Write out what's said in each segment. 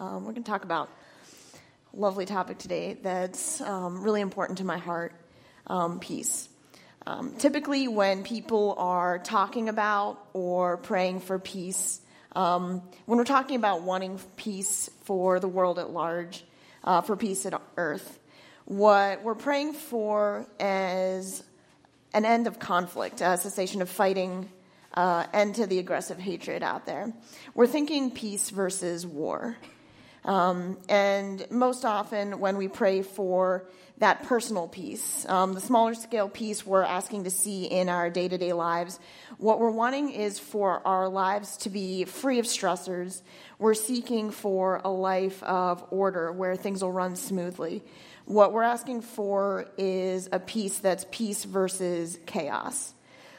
Um, we're going to talk about a lovely topic today that's um, really important to my heart um, peace. Um, typically, when people are talking about or praying for peace, um, when we're talking about wanting peace for the world at large, uh, for peace at earth, what we're praying for is an end of conflict, a cessation of fighting, uh, end to the aggressive hatred out there. We're thinking peace versus war. Um, and most often, when we pray for that personal peace, um, the smaller scale peace we're asking to see in our day to day lives, what we're wanting is for our lives to be free of stressors. We're seeking for a life of order where things will run smoothly. What we're asking for is a peace that's peace versus chaos.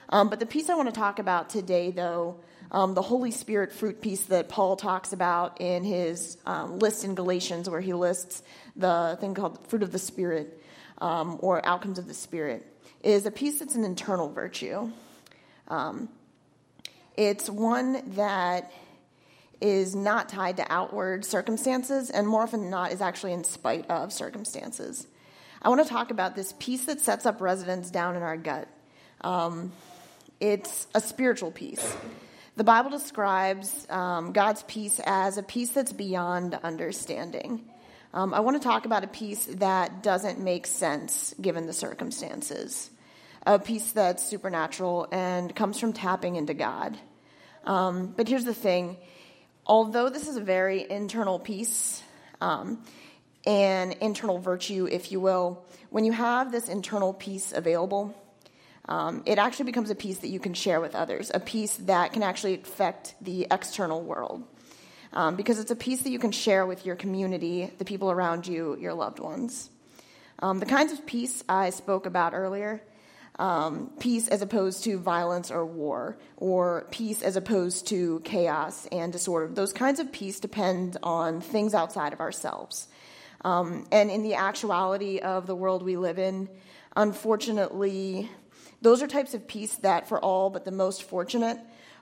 Um, but the peace I want to talk about today, though, um, the Holy Spirit fruit peace that Paul talks about in his um, list in Galatians, where he lists the thing called fruit of the Spirit um, or outcomes of the Spirit, is a peace that's an internal virtue. Um, it's one that is not tied to outward circumstances, and more often than not, is actually in spite of circumstances. I want to talk about this peace that sets up residence down in our gut. Um, it's a spiritual peace. The Bible describes um, God's peace as a peace that's beyond understanding. Um, I want to talk about a peace that doesn't make sense given the circumstances, a peace that's supernatural and comes from tapping into God. Um, but here's the thing although this is a very internal peace, um, an internal virtue, if you will, when you have this internal peace available, um, it actually becomes a peace that you can share with others, a peace that can actually affect the external world. Um, because it's a peace that you can share with your community, the people around you, your loved ones. Um, the kinds of peace I spoke about earlier um, peace as opposed to violence or war, or peace as opposed to chaos and disorder. Those kinds of peace depend on things outside of ourselves. Um, and in the actuality of the world we live in, unfortunately, those are types of peace that, for all but the most fortunate,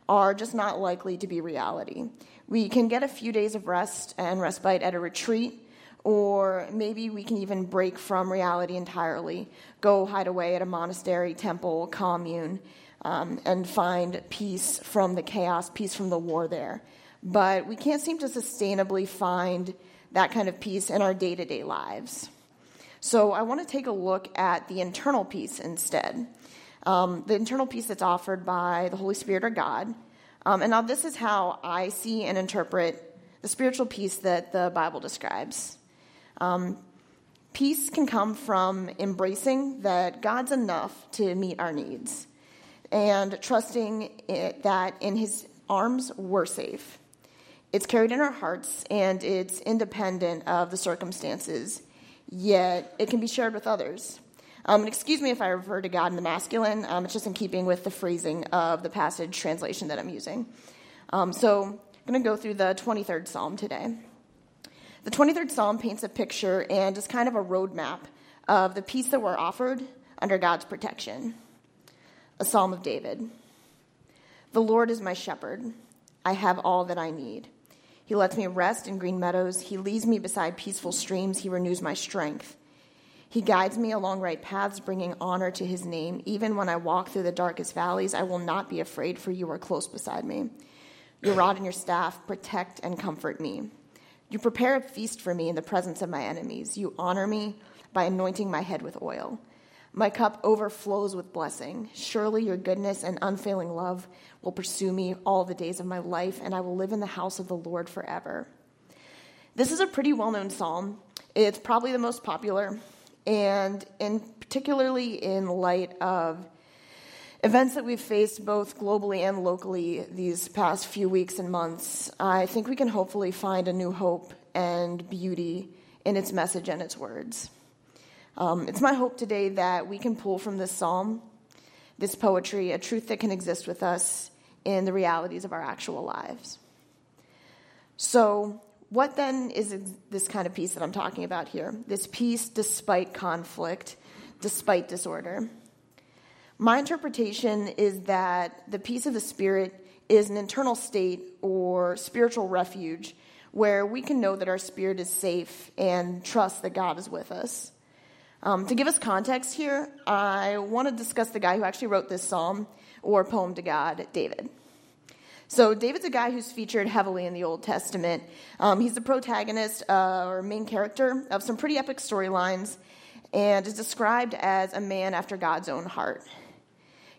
are just not likely to be reality. We can get a few days of rest and respite at a retreat, or maybe we can even break from reality entirely, go hide away at a monastery, temple, commune, um, and find peace from the chaos, peace from the war there. But we can't seem to sustainably find that kind of peace in our day to day lives. So I want to take a look at the internal peace instead um, the internal peace that's offered by the Holy Spirit or God. Um, and now, this is how I see and interpret the spiritual peace that the Bible describes. Um, peace can come from embracing that God's enough to meet our needs and trusting it, that in His arms we're safe. It's carried in our hearts and it's independent of the circumstances, yet it can be shared with others. Um, excuse me if I refer to God in the masculine, um, it's just in keeping with the phrasing of the passage translation that I'm using. Um, so I'm going to go through the 23rd Psalm today. The 23rd Psalm paints a picture and is kind of a roadmap of the peace that we're offered under God's protection. A Psalm of David. The Lord is my shepherd. I have all that I need. He lets me rest in green meadows. He leads me beside peaceful streams. He renews my strength. He guides me along right paths, bringing honor to his name. Even when I walk through the darkest valleys, I will not be afraid, for you are close beside me. Your rod and your staff protect and comfort me. You prepare a feast for me in the presence of my enemies. You honor me by anointing my head with oil. My cup overflows with blessing. Surely your goodness and unfailing love will pursue me all the days of my life, and I will live in the house of the Lord forever. This is a pretty well known psalm. It's probably the most popular and in particularly in light of events that we've faced both globally and locally these past few weeks and months, I think we can hopefully find a new hope and beauty in its message and its words. Um, it's my hope today that we can pull from this psalm, this poetry, a truth that can exist with us in the realities of our actual lives. So, what then is this kind of peace that I'm talking about here? This peace despite conflict, despite disorder. My interpretation is that the peace of the Spirit is an internal state or spiritual refuge where we can know that our spirit is safe and trust that God is with us. Um, to give us context here, I want to discuss the guy who actually wrote this psalm or poem to God, David. So, David's a guy who's featured heavily in the Old Testament. Um, he's the protagonist uh, or main character of some pretty epic storylines and is described as a man after God's own heart.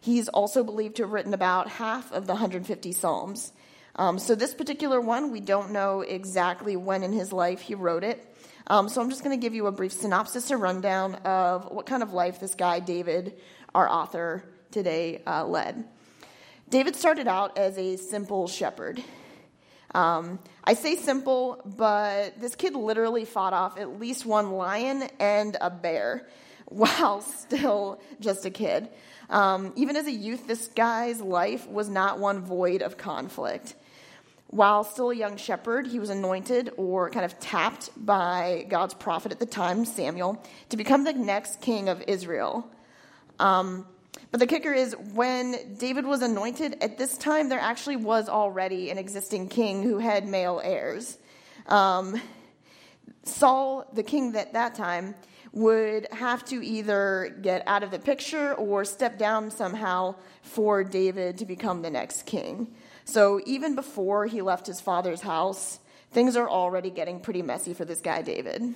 He's also believed to have written about half of the 150 Psalms. Um, so, this particular one, we don't know exactly when in his life he wrote it. Um, so, I'm just going to give you a brief synopsis or rundown of what kind of life this guy, David, our author today, uh, led. David started out as a simple shepherd. Um, I say simple, but this kid literally fought off at least one lion and a bear while still just a kid. Um, even as a youth, this guy's life was not one void of conflict. While still a young shepherd, he was anointed or kind of tapped by God's prophet at the time, Samuel, to become the next king of Israel. Um, but the kicker is when David was anointed, at this time there actually was already an existing king who had male heirs. Um, Saul, the king at that time, would have to either get out of the picture or step down somehow for David to become the next king. So even before he left his father's house, things are already getting pretty messy for this guy, David.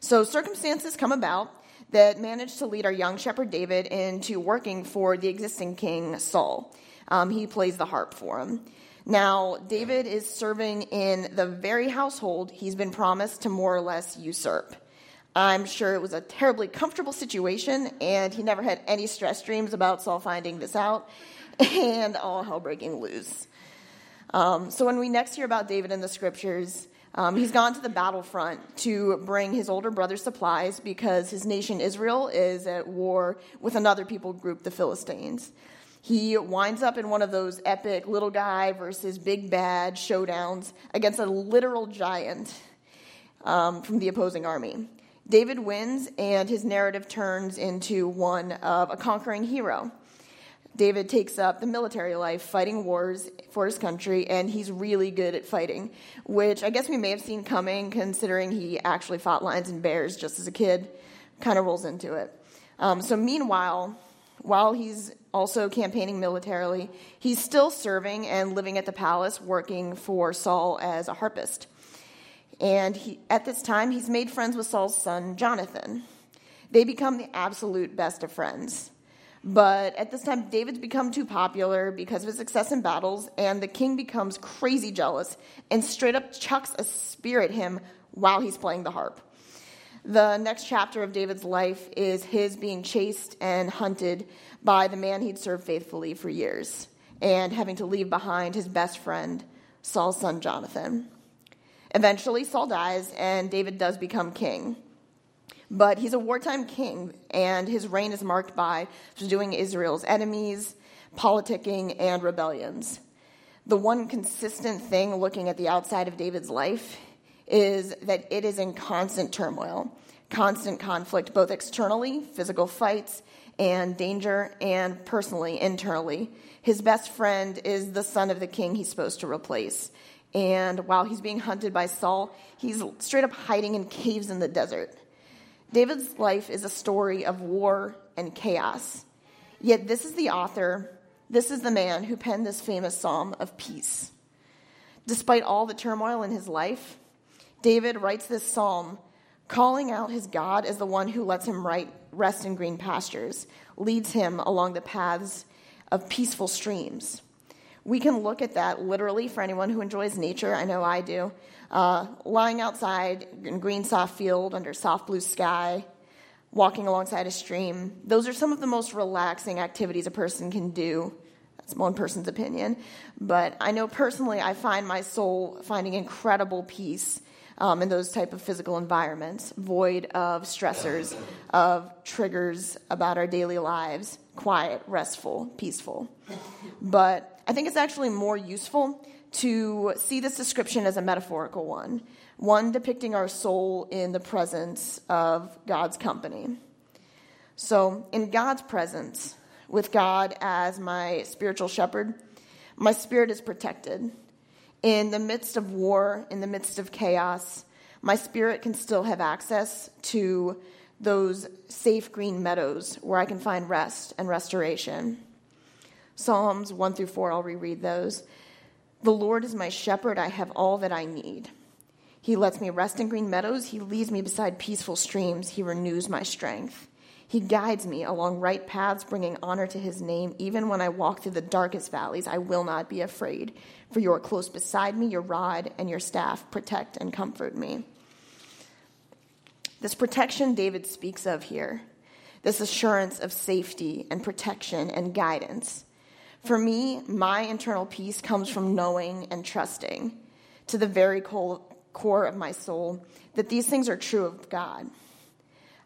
So circumstances come about that managed to lead our young shepherd David into working for the existing king Saul. Um, he plays the harp for him. Now, David is serving in the very household he's been promised to more or less usurp. I'm sure it was a terribly comfortable situation, and he never had any stress dreams about Saul finding this out and all hell breaking loose. Um, so, when we next hear about David in the scriptures, um, he's gone to the battlefront to bring his older brother supplies because his nation Israel is at war with another people group, the Philistines. He winds up in one of those epic little guy versus big bad showdowns against a literal giant um, from the opposing army. David wins, and his narrative turns into one of a conquering hero. David takes up the military life, fighting wars for his country, and he's really good at fighting, which I guess we may have seen coming considering he actually fought lions and bears just as a kid. Kind of rolls into it. Um, so, meanwhile, while he's also campaigning militarily, he's still serving and living at the palace, working for Saul as a harpist. And he, at this time, he's made friends with Saul's son, Jonathan. They become the absolute best of friends. But at this time, David's become too popular because of his success in battles, and the king becomes crazy jealous and straight up chucks a spear at him while he's playing the harp. The next chapter of David's life is his being chased and hunted by the man he'd served faithfully for years, and having to leave behind his best friend, Saul's son Jonathan. Eventually, Saul dies, and David does become king. But he's a wartime king, and his reign is marked by subduing Israel's enemies, politicking, and rebellions. The one consistent thing looking at the outside of David's life is that it is in constant turmoil, constant conflict, both externally, physical fights, and danger, and personally, internally. His best friend is the son of the king he's supposed to replace. And while he's being hunted by Saul, he's straight up hiding in caves in the desert. David's life is a story of war and chaos. Yet, this is the author, this is the man who penned this famous psalm of peace. Despite all the turmoil in his life, David writes this psalm calling out his God as the one who lets him right, rest in green pastures, leads him along the paths of peaceful streams. We can look at that literally for anyone who enjoys nature. I know I do uh, lying outside in green soft field under soft blue sky, walking alongside a stream. Those are some of the most relaxing activities a person can do. That's one person's opinion. But I know personally I find my soul finding incredible peace um, in those type of physical environments, void of stressors, of triggers about our daily lives, quiet, restful, peaceful. But I think it's actually more useful to see this description as a metaphorical one, one depicting our soul in the presence of God's company. So, in God's presence, with God as my spiritual shepherd, my spirit is protected. In the midst of war, in the midst of chaos, my spirit can still have access to those safe green meadows where I can find rest and restoration. Psalms 1 through 4, I'll reread those. The Lord is my shepherd, I have all that I need. He lets me rest in green meadows, He leads me beside peaceful streams, He renews my strength. He guides me along right paths, bringing honor to his name. Even when I walk through the darkest valleys, I will not be afraid, for you are close beside me, your rod and your staff protect and comfort me. This protection David speaks of here, this assurance of safety and protection and guidance. For me, my internal peace comes from knowing and trusting to the very core of my soul that these things are true of God.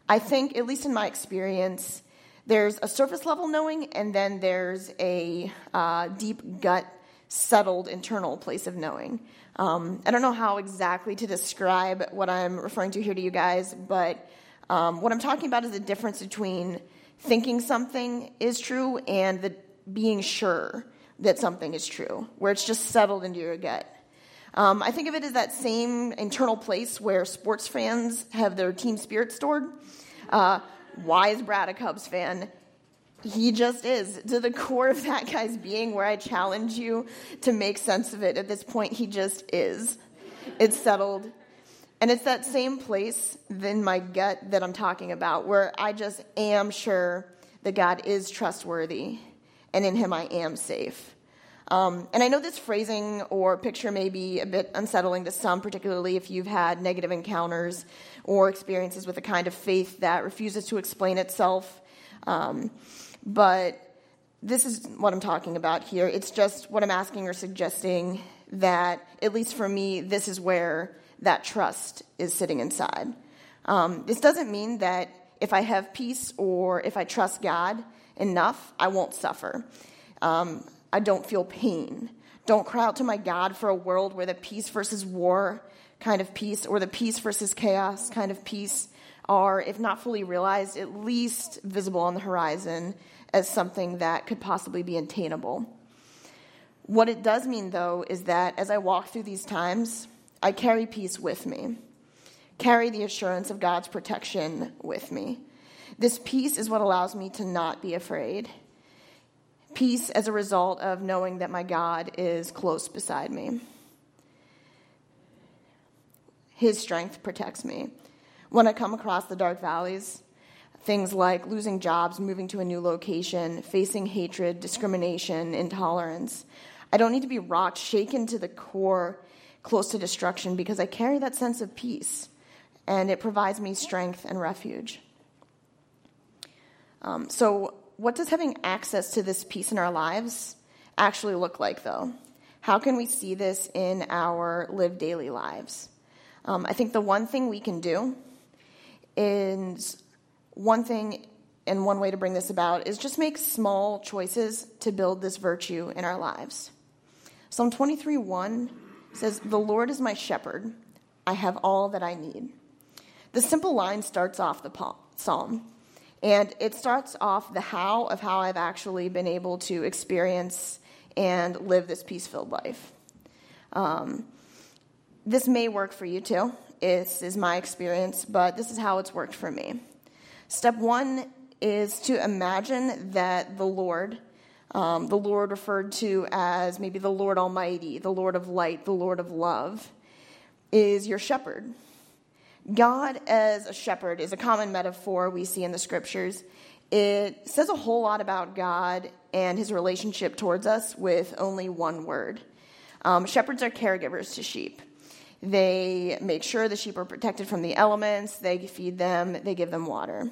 I think, at least in my experience, there's a surface level knowing, and then there's a uh, deep gut, settled internal place of knowing. Um, I don't know how exactly to describe what I'm referring to here to you guys, but um, what I'm talking about is the difference between thinking something is true and the being sure that something is true, where it's just settled into your gut. Um, I think of it as that same internal place where sports fans have their team spirit stored. Uh, why is Brad a Cubs fan? He just is. To the core of that guy's being, where I challenge you to make sense of it, at this point, he just is. It's settled. And it's that same place in my gut that I'm talking about, where I just am sure that God is trustworthy and in him I am safe. Um, and I know this phrasing or picture may be a bit unsettling to some, particularly if you've had negative encounters or experiences with a kind of faith that refuses to explain itself. Um, but this is what I'm talking about here. It's just what I'm asking or suggesting that, at least for me, this is where that trust is sitting inside. Um, this doesn't mean that if I have peace or if I trust God enough, I won't suffer. Um, I don't feel pain. Don't cry out to my God for a world where the peace versus war kind of peace or the peace versus chaos kind of peace are, if not fully realized, at least visible on the horizon as something that could possibly be attainable. What it does mean, though, is that as I walk through these times, I carry peace with me, carry the assurance of God's protection with me. This peace is what allows me to not be afraid Peace as a result of knowing that my God is close beside me. His strength protects me. When I come across the dark valleys, things like losing jobs, moving to a new location, facing hatred, discrimination, intolerance, I don't need to be rocked, shaken to the core, close to destruction, because I carry that sense of peace, and it provides me strength and refuge. Um, so, what does having access to this peace in our lives actually look like, though? How can we see this in our lived daily lives? Um, I think the one thing we can do is one thing and one way to bring this about is just make small choices to build this virtue in our lives. Psalm 23 1 says, The Lord is my shepherd, I have all that I need. The simple line starts off the psalm. And it starts off the how of how I've actually been able to experience and live this peace filled life. Um, this may work for you too. This is my experience, but this is how it's worked for me. Step one is to imagine that the Lord, um, the Lord referred to as maybe the Lord Almighty, the Lord of light, the Lord of love, is your shepherd. God as a shepherd is a common metaphor we see in the scriptures. It says a whole lot about God and his relationship towards us with only one word. Um, shepherds are caregivers to sheep. They make sure the sheep are protected from the elements, they feed them, they give them water.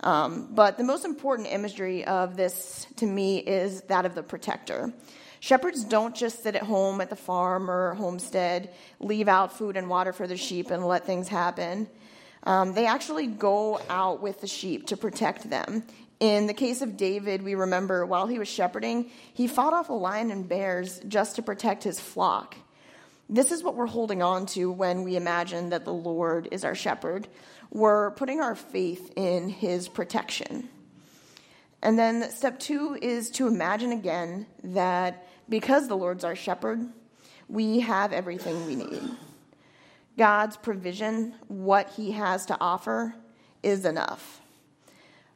Um, but the most important imagery of this to me is that of the protector. Shepherds don't just sit at home at the farm or homestead, leave out food and water for the sheep, and let things happen. Um, they actually go out with the sheep to protect them. In the case of David, we remember while he was shepherding, he fought off a lion and bears just to protect his flock. This is what we're holding on to when we imagine that the Lord is our shepherd. We're putting our faith in his protection. And then step two is to imagine again that because the Lord's our shepherd, we have everything we need. God's provision, what He has to offer, is enough.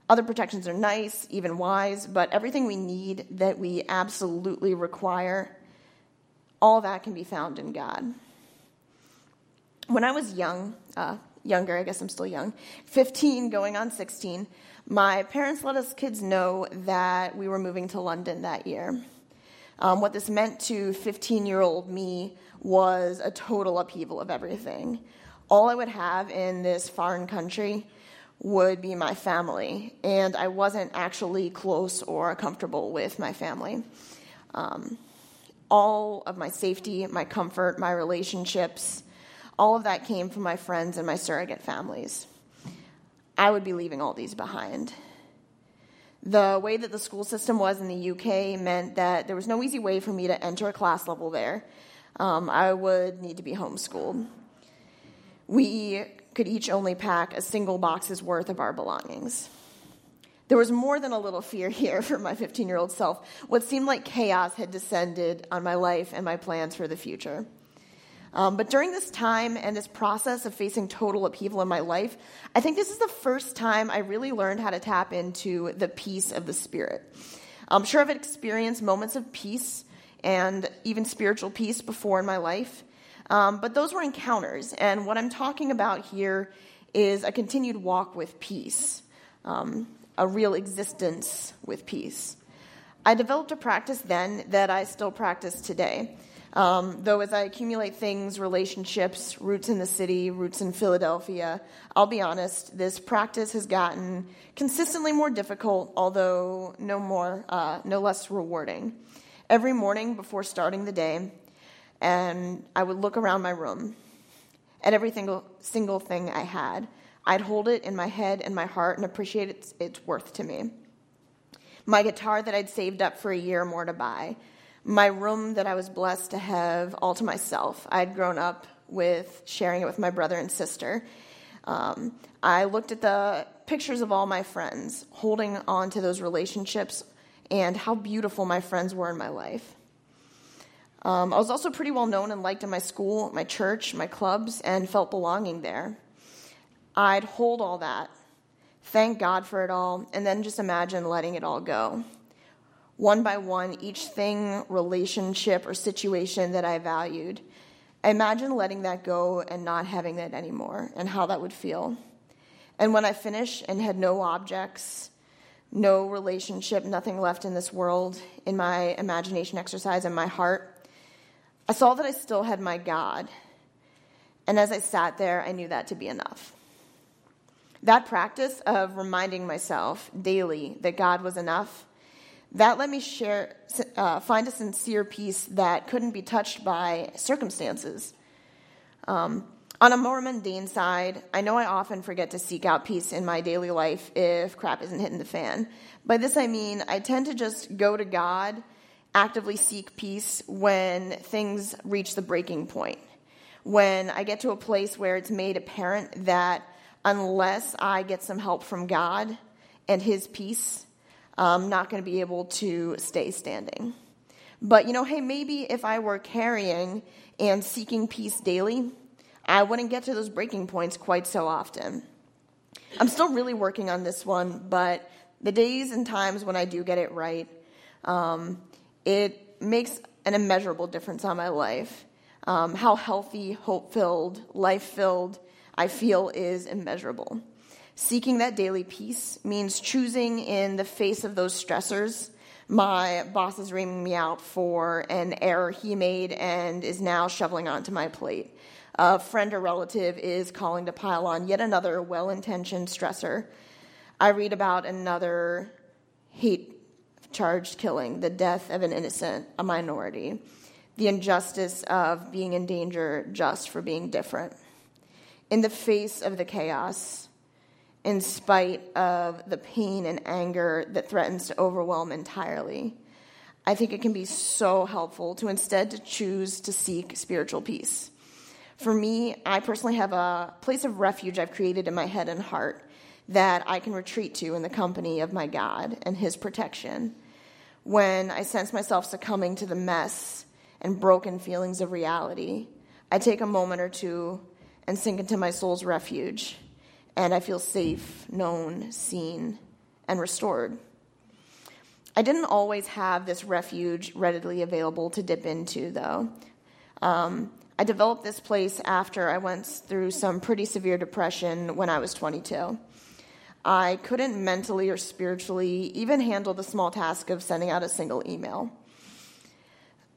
Other protections are nice, even wise, but everything we need that we absolutely require, all that can be found in God. When I was young, uh, younger, I guess I'm still young, 15 going on 16, my parents let us kids know that we were moving to London that year. Um, what this meant to 15 year old me was a total upheaval of everything. All I would have in this foreign country would be my family, and I wasn't actually close or comfortable with my family. Um, all of my safety, my comfort, my relationships, all of that came from my friends and my surrogate families. I would be leaving all these behind. The way that the school system was in the UK meant that there was no easy way for me to enter a class level there. Um, I would need to be homeschooled. We could each only pack a single box's worth of our belongings. There was more than a little fear here for my 15 year old self. What seemed like chaos had descended on my life and my plans for the future. Um, but during this time and this process of facing total upheaval in my life, I think this is the first time I really learned how to tap into the peace of the Spirit. I'm sure I've experienced moments of peace and even spiritual peace before in my life, um, but those were encounters. And what I'm talking about here is a continued walk with peace, um, a real existence with peace. I developed a practice then that I still practice today. Um, though, as I accumulate things, relationships, roots in the city, roots in Philadelphia, I'll be honest, this practice has gotten consistently more difficult, although no more, uh, no less rewarding. Every morning before starting the day, and I would look around my room at every single, single thing I had. I'd hold it in my head and my heart and appreciate its, its worth to me. My guitar that I'd saved up for a year more to buy, my room that I was blessed to have all to myself. I'd grown up with sharing it with my brother and sister. Um, I looked at the pictures of all my friends, holding on to those relationships and how beautiful my friends were in my life. Um, I was also pretty well known and liked in my school, my church, my clubs, and felt belonging there. I'd hold all that, thank God for it all, and then just imagine letting it all go one by one each thing, relationship, or situation that I valued. I imagine letting that go and not having that anymore and how that would feel. And when I finished and had no objects, no relationship, nothing left in this world, in my imagination exercise and my heart, I saw that I still had my God. And as I sat there, I knew that to be enough. That practice of reminding myself daily that God was enough that let me share, uh, find a sincere peace that couldn't be touched by circumstances. Um, on a more mundane side, I know I often forget to seek out peace in my daily life if crap isn't hitting the fan. By this I mean I tend to just go to God, actively seek peace when things reach the breaking point. When I get to a place where it's made apparent that unless I get some help from God and His peace, I'm not going to be able to stay standing. But, you know, hey, maybe if I were carrying and seeking peace daily, I wouldn't get to those breaking points quite so often. I'm still really working on this one, but the days and times when I do get it right, um, it makes an immeasurable difference on my life. Um, how healthy, hope filled, life filled I feel is immeasurable. Seeking that daily peace means choosing in the face of those stressors. My boss is reaming me out for an error he made and is now shoveling onto my plate. A friend or relative is calling to pile on yet another well intentioned stressor. I read about another hate charged killing, the death of an innocent, a minority, the injustice of being in danger just for being different. In the face of the chaos, in spite of the pain and anger that threatens to overwhelm entirely. I think it can be so helpful to instead to choose to seek spiritual peace. For me, I personally have a place of refuge I've created in my head and heart that I can retreat to in the company of my God and his protection. When I sense myself succumbing to the mess and broken feelings of reality, I take a moment or two and sink into my soul's refuge, and I feel safe, known, seen, and restored. I didn't always have this refuge readily available to dip into, though. Um, I developed this place after I went through some pretty severe depression when I was 22. I couldn't mentally or spiritually even handle the small task of sending out a single email.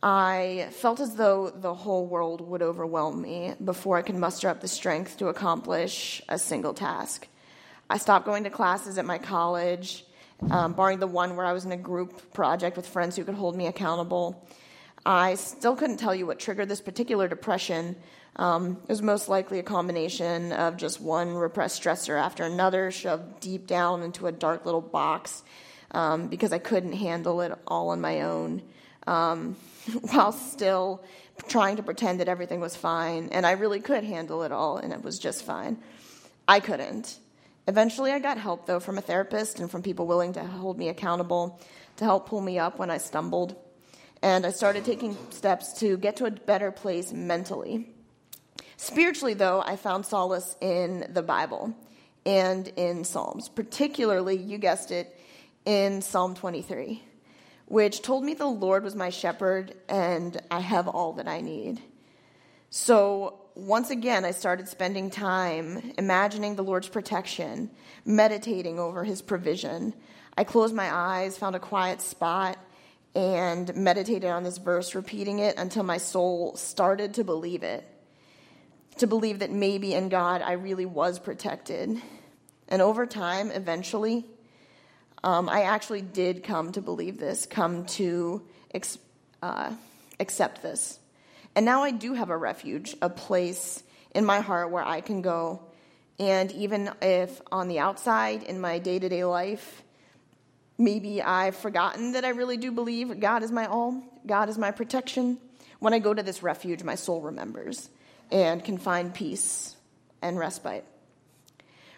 I felt as though the whole world would overwhelm me before I could muster up the strength to accomplish a single task. I stopped going to classes at my college, um, barring the one where I was in a group project with friends who could hold me accountable. I still couldn't tell you what triggered this particular depression. Um, it was most likely a combination of just one repressed stressor after another, shoved deep down into a dark little box um, because I couldn't handle it all on my own um, while still trying to pretend that everything was fine. And I really could handle it all, and it was just fine. I couldn't. Eventually, I got help, though, from a therapist and from people willing to hold me accountable, to help pull me up when I stumbled. And I started taking steps to get to a better place mentally. Spiritually, though, I found solace in the Bible and in Psalms, particularly, you guessed it, in Psalm 23 which told me the Lord was my shepherd and I have all that I need. So once again, I started spending time imagining the Lord's protection, meditating over his provision. I closed my eyes, found a quiet spot, and meditated on this verse, repeating it until my soul started to believe it. To believe that maybe in God I really was protected. And over time, eventually, um, I actually did come to believe this, come to ex- uh, accept this. And now I do have a refuge, a place in my heart where I can go. And even if on the outside, in my day to day life, maybe I've forgotten that I really do believe God is my all, God is my protection, when I go to this refuge, my soul remembers and can find peace and respite.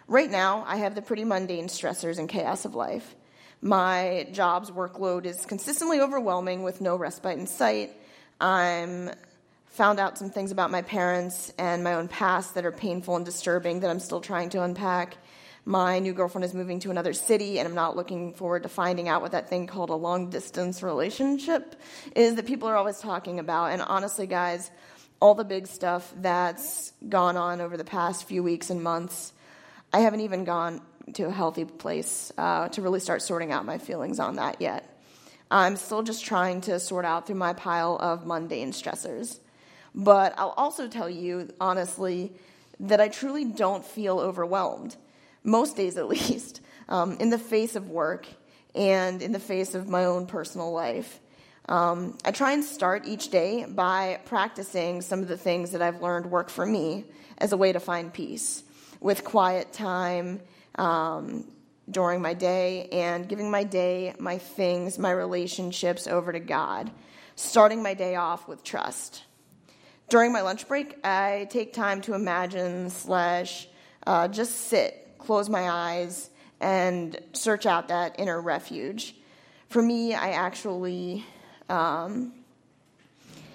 Right now, I have the pretty mundane stressors and chaos of life. My job's workload is consistently overwhelming with no respite in sight. I'm found out some things about my parents and my own past that are painful and disturbing that I'm still trying to unpack. My new girlfriend is moving to another city, and I'm not looking forward to finding out what that thing called a long distance relationship is that people are always talking about. And honestly, guys, all the big stuff that's gone on over the past few weeks and months I haven't even gone to a healthy place uh, to really start sorting out my feelings on that yet. I'm still just trying to sort out through my pile of mundane stressors. But I'll also tell you, honestly, that I truly don't feel overwhelmed, most days at least, um, in the face of work and in the face of my own personal life. Um, I try and start each day by practicing some of the things that I've learned work for me as a way to find peace with quiet time um, during my day and giving my day, my things, my relationships over to God, starting my day off with trust. During my lunch break, I take time to imagine slash uh, just sit, close my eyes, and search out that inner refuge. For me, I actually um,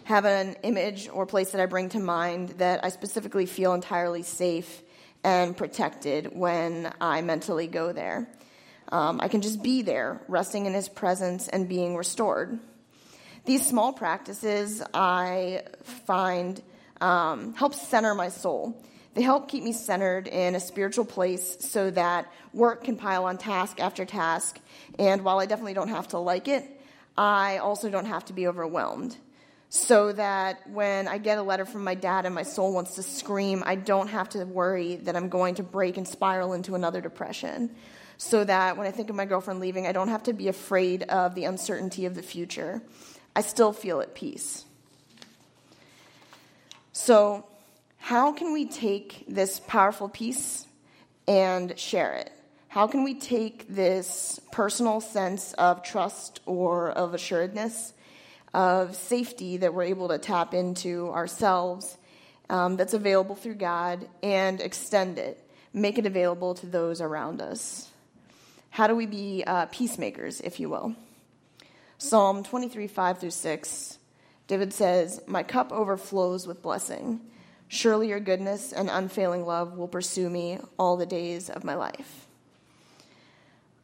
have an image or place that I bring to mind that I specifically feel entirely safe and protected when I mentally go there. Um, I can just be there, resting in His presence and being restored. These small practices I find um, help center my soul. They help keep me centered in a spiritual place so that work can pile on task after task. And while I definitely don't have to like it, I also don't have to be overwhelmed so that when I get a letter from my dad and my soul wants to scream, I don't have to worry that I'm going to break and spiral into another depression. So that when I think of my girlfriend leaving, I don't have to be afraid of the uncertainty of the future. I still feel at peace. So, how can we take this powerful peace and share it? How can we take this personal sense of trust or of assuredness of safety that we're able to tap into ourselves um, that's available through God and extend it, make it available to those around us. How do we be uh, peacemakers, if you will? Psalm 23, 5 through 6 David says, My cup overflows with blessing. Surely your goodness and unfailing love will pursue me all the days of my life.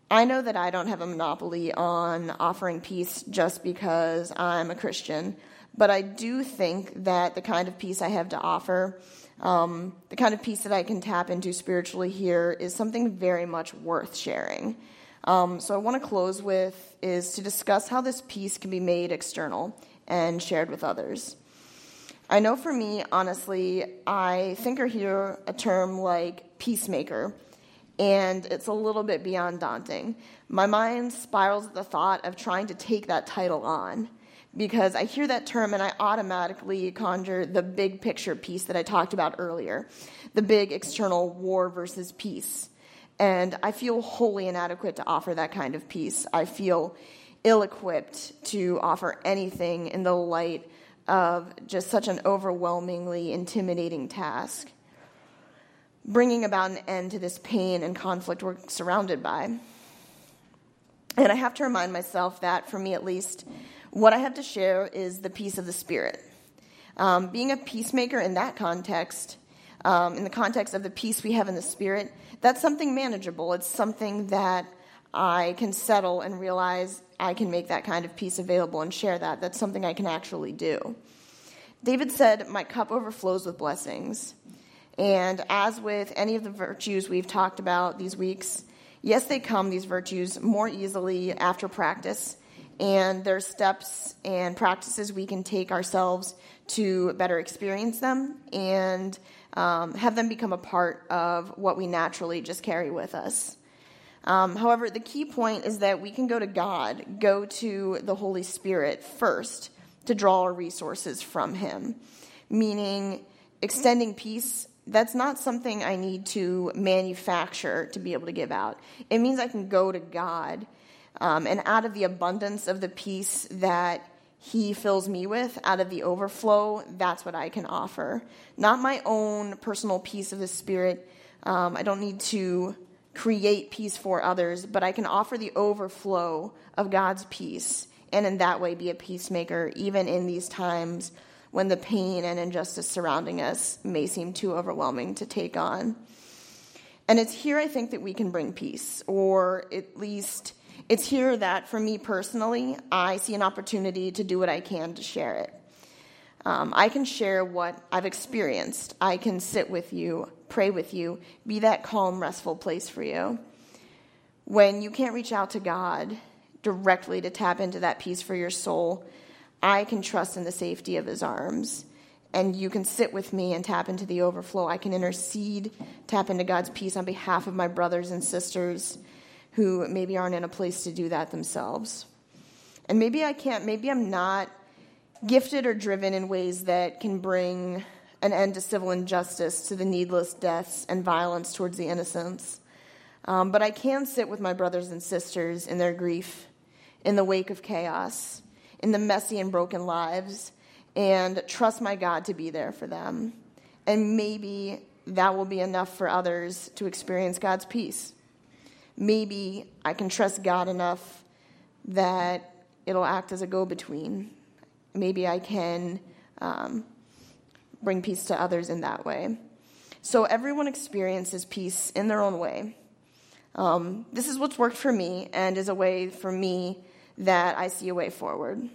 I know that I don't have a monopoly on offering peace just because I'm a Christian, but I do think that the kind of peace I have to offer, um, the kind of peace that I can tap into spiritually here, is something very much worth sharing. Um, so I want to close with is to discuss how this peace can be made external and shared with others. I know for me, honestly, I think or hear a term like peacemaker, and it's a little bit beyond daunting. My mind spirals at the thought of trying to take that title on because I hear that term and I automatically conjure the big picture peace that I talked about earlier the big external war versus peace. And I feel wholly inadequate to offer that kind of peace. I feel ill equipped to offer anything in the light of just such an overwhelmingly intimidating task, bringing about an end to this pain and conflict we're surrounded by. And I have to remind myself that, for me at least, what I have to share is the peace of the Spirit. Um, being a peacemaker in that context, um, in the context of the peace we have in the Spirit, that's something manageable. It's something that I can settle and realize I can make that kind of peace available and share that. That's something I can actually do. David said, My cup overflows with blessings. And as with any of the virtues we've talked about these weeks, yes, they come, these virtues, more easily after practice. And there's steps and practices we can take ourselves to better experience them and um, have them become a part of what we naturally just carry with us. Um, however, the key point is that we can go to God, go to the Holy Spirit first to draw our resources from Him. Meaning, extending peace, that's not something I need to manufacture to be able to give out. It means I can go to God, um, and out of the abundance of the peace that He fills me with, out of the overflow, that's what I can offer. Not my own personal peace of the Spirit. Um, I don't need to create peace for others, but I can offer the overflow of God's peace and in that way be a peacemaker, even in these times when the pain and injustice surrounding us may seem too overwhelming to take on. And it's here I think that we can bring peace, or at least it's here that for me personally, I see an opportunity to do what I can to share it. Um, I can share what I've experienced. I can sit with you, pray with you, be that calm, restful place for you. When you can't reach out to God directly to tap into that peace for your soul, I can trust in the safety of His arms. And you can sit with me and tap into the overflow. I can intercede, tap into God's peace on behalf of my brothers and sisters who maybe aren't in a place to do that themselves. And maybe I can't, maybe I'm not gifted or driven in ways that can bring an end to civil injustice, to the needless deaths and violence towards the innocents. Um, but I can sit with my brothers and sisters in their grief, in the wake of chaos, in the messy and broken lives, and trust my God to be there for them. And maybe that will be enough for others to experience God's peace. Maybe I can trust God enough that it'll act as a go between maybe I can um, bring peace to others in that way. So everyone experiences peace in their own way. Um, this is what's worked for me and is a way for me that I see a way forward.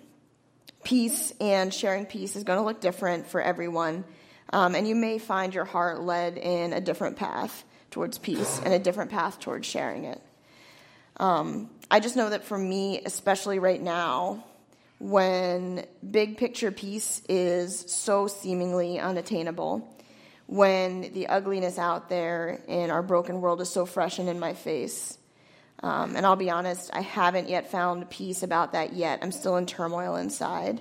Peace and sharing peace is going to look different for everyone, um, and you may find your heart led in a different path towards peace and a different path towards sharing it. Um, I just know that for me, especially right now, when big picture peace is so seemingly unattainable, when the ugliness out there in our broken world is so fresh and in my face. Um, and I'll be honest, I haven't yet found peace about that yet. I'm still in turmoil inside.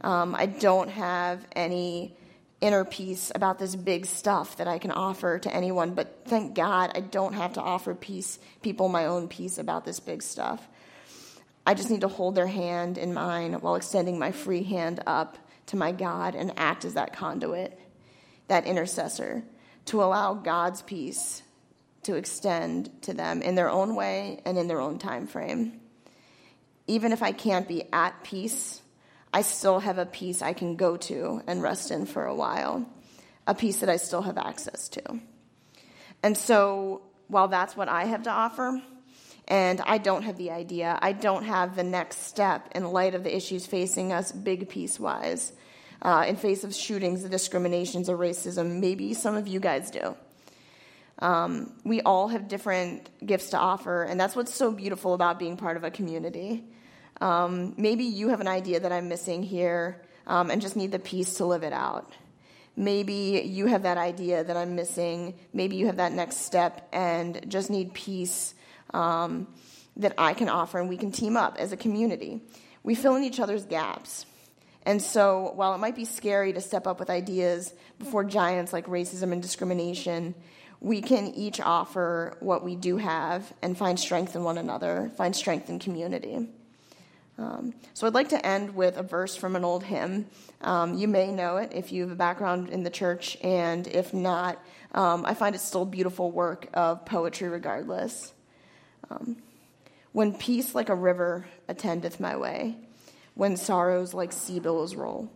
Um, I don't have any inner peace about this big stuff that I can offer to anyone, but thank God I don't have to offer peace, people my own peace about this big stuff. I just need to hold their hand in mine while extending my free hand up to my God and act as that conduit, that intercessor, to allow God's peace to extend to them in their own way and in their own time frame. Even if I can't be at peace, I still have a peace I can go to and rest in for a while, a peace that I still have access to. And so, while that's what I have to offer, and I don't have the idea, I don't have the next step in light of the issues facing us, big peace wise, uh, in face of shootings, the discriminations, or racism. Maybe some of you guys do. Um, we all have different gifts to offer, and that's what's so beautiful about being part of a community. Um, maybe you have an idea that I'm missing here um, and just need the peace to live it out. Maybe you have that idea that I'm missing. Maybe you have that next step and just need peace um, that I can offer, and we can team up as a community. We fill in each other's gaps. And so, while it might be scary to step up with ideas before giants like racism and discrimination, we can each offer what we do have and find strength in one another, find strength in community. Um, so I'd like to end with a verse from an old hymn. Um, you may know it if you have a background in the church, and if not, um, I find it still beautiful work of poetry regardless. Um, when peace like a river attendeth my way, when sorrows like sea billows roll,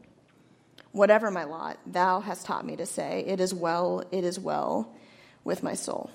whatever my lot, thou hast taught me to say, it is well, it is well with my soul.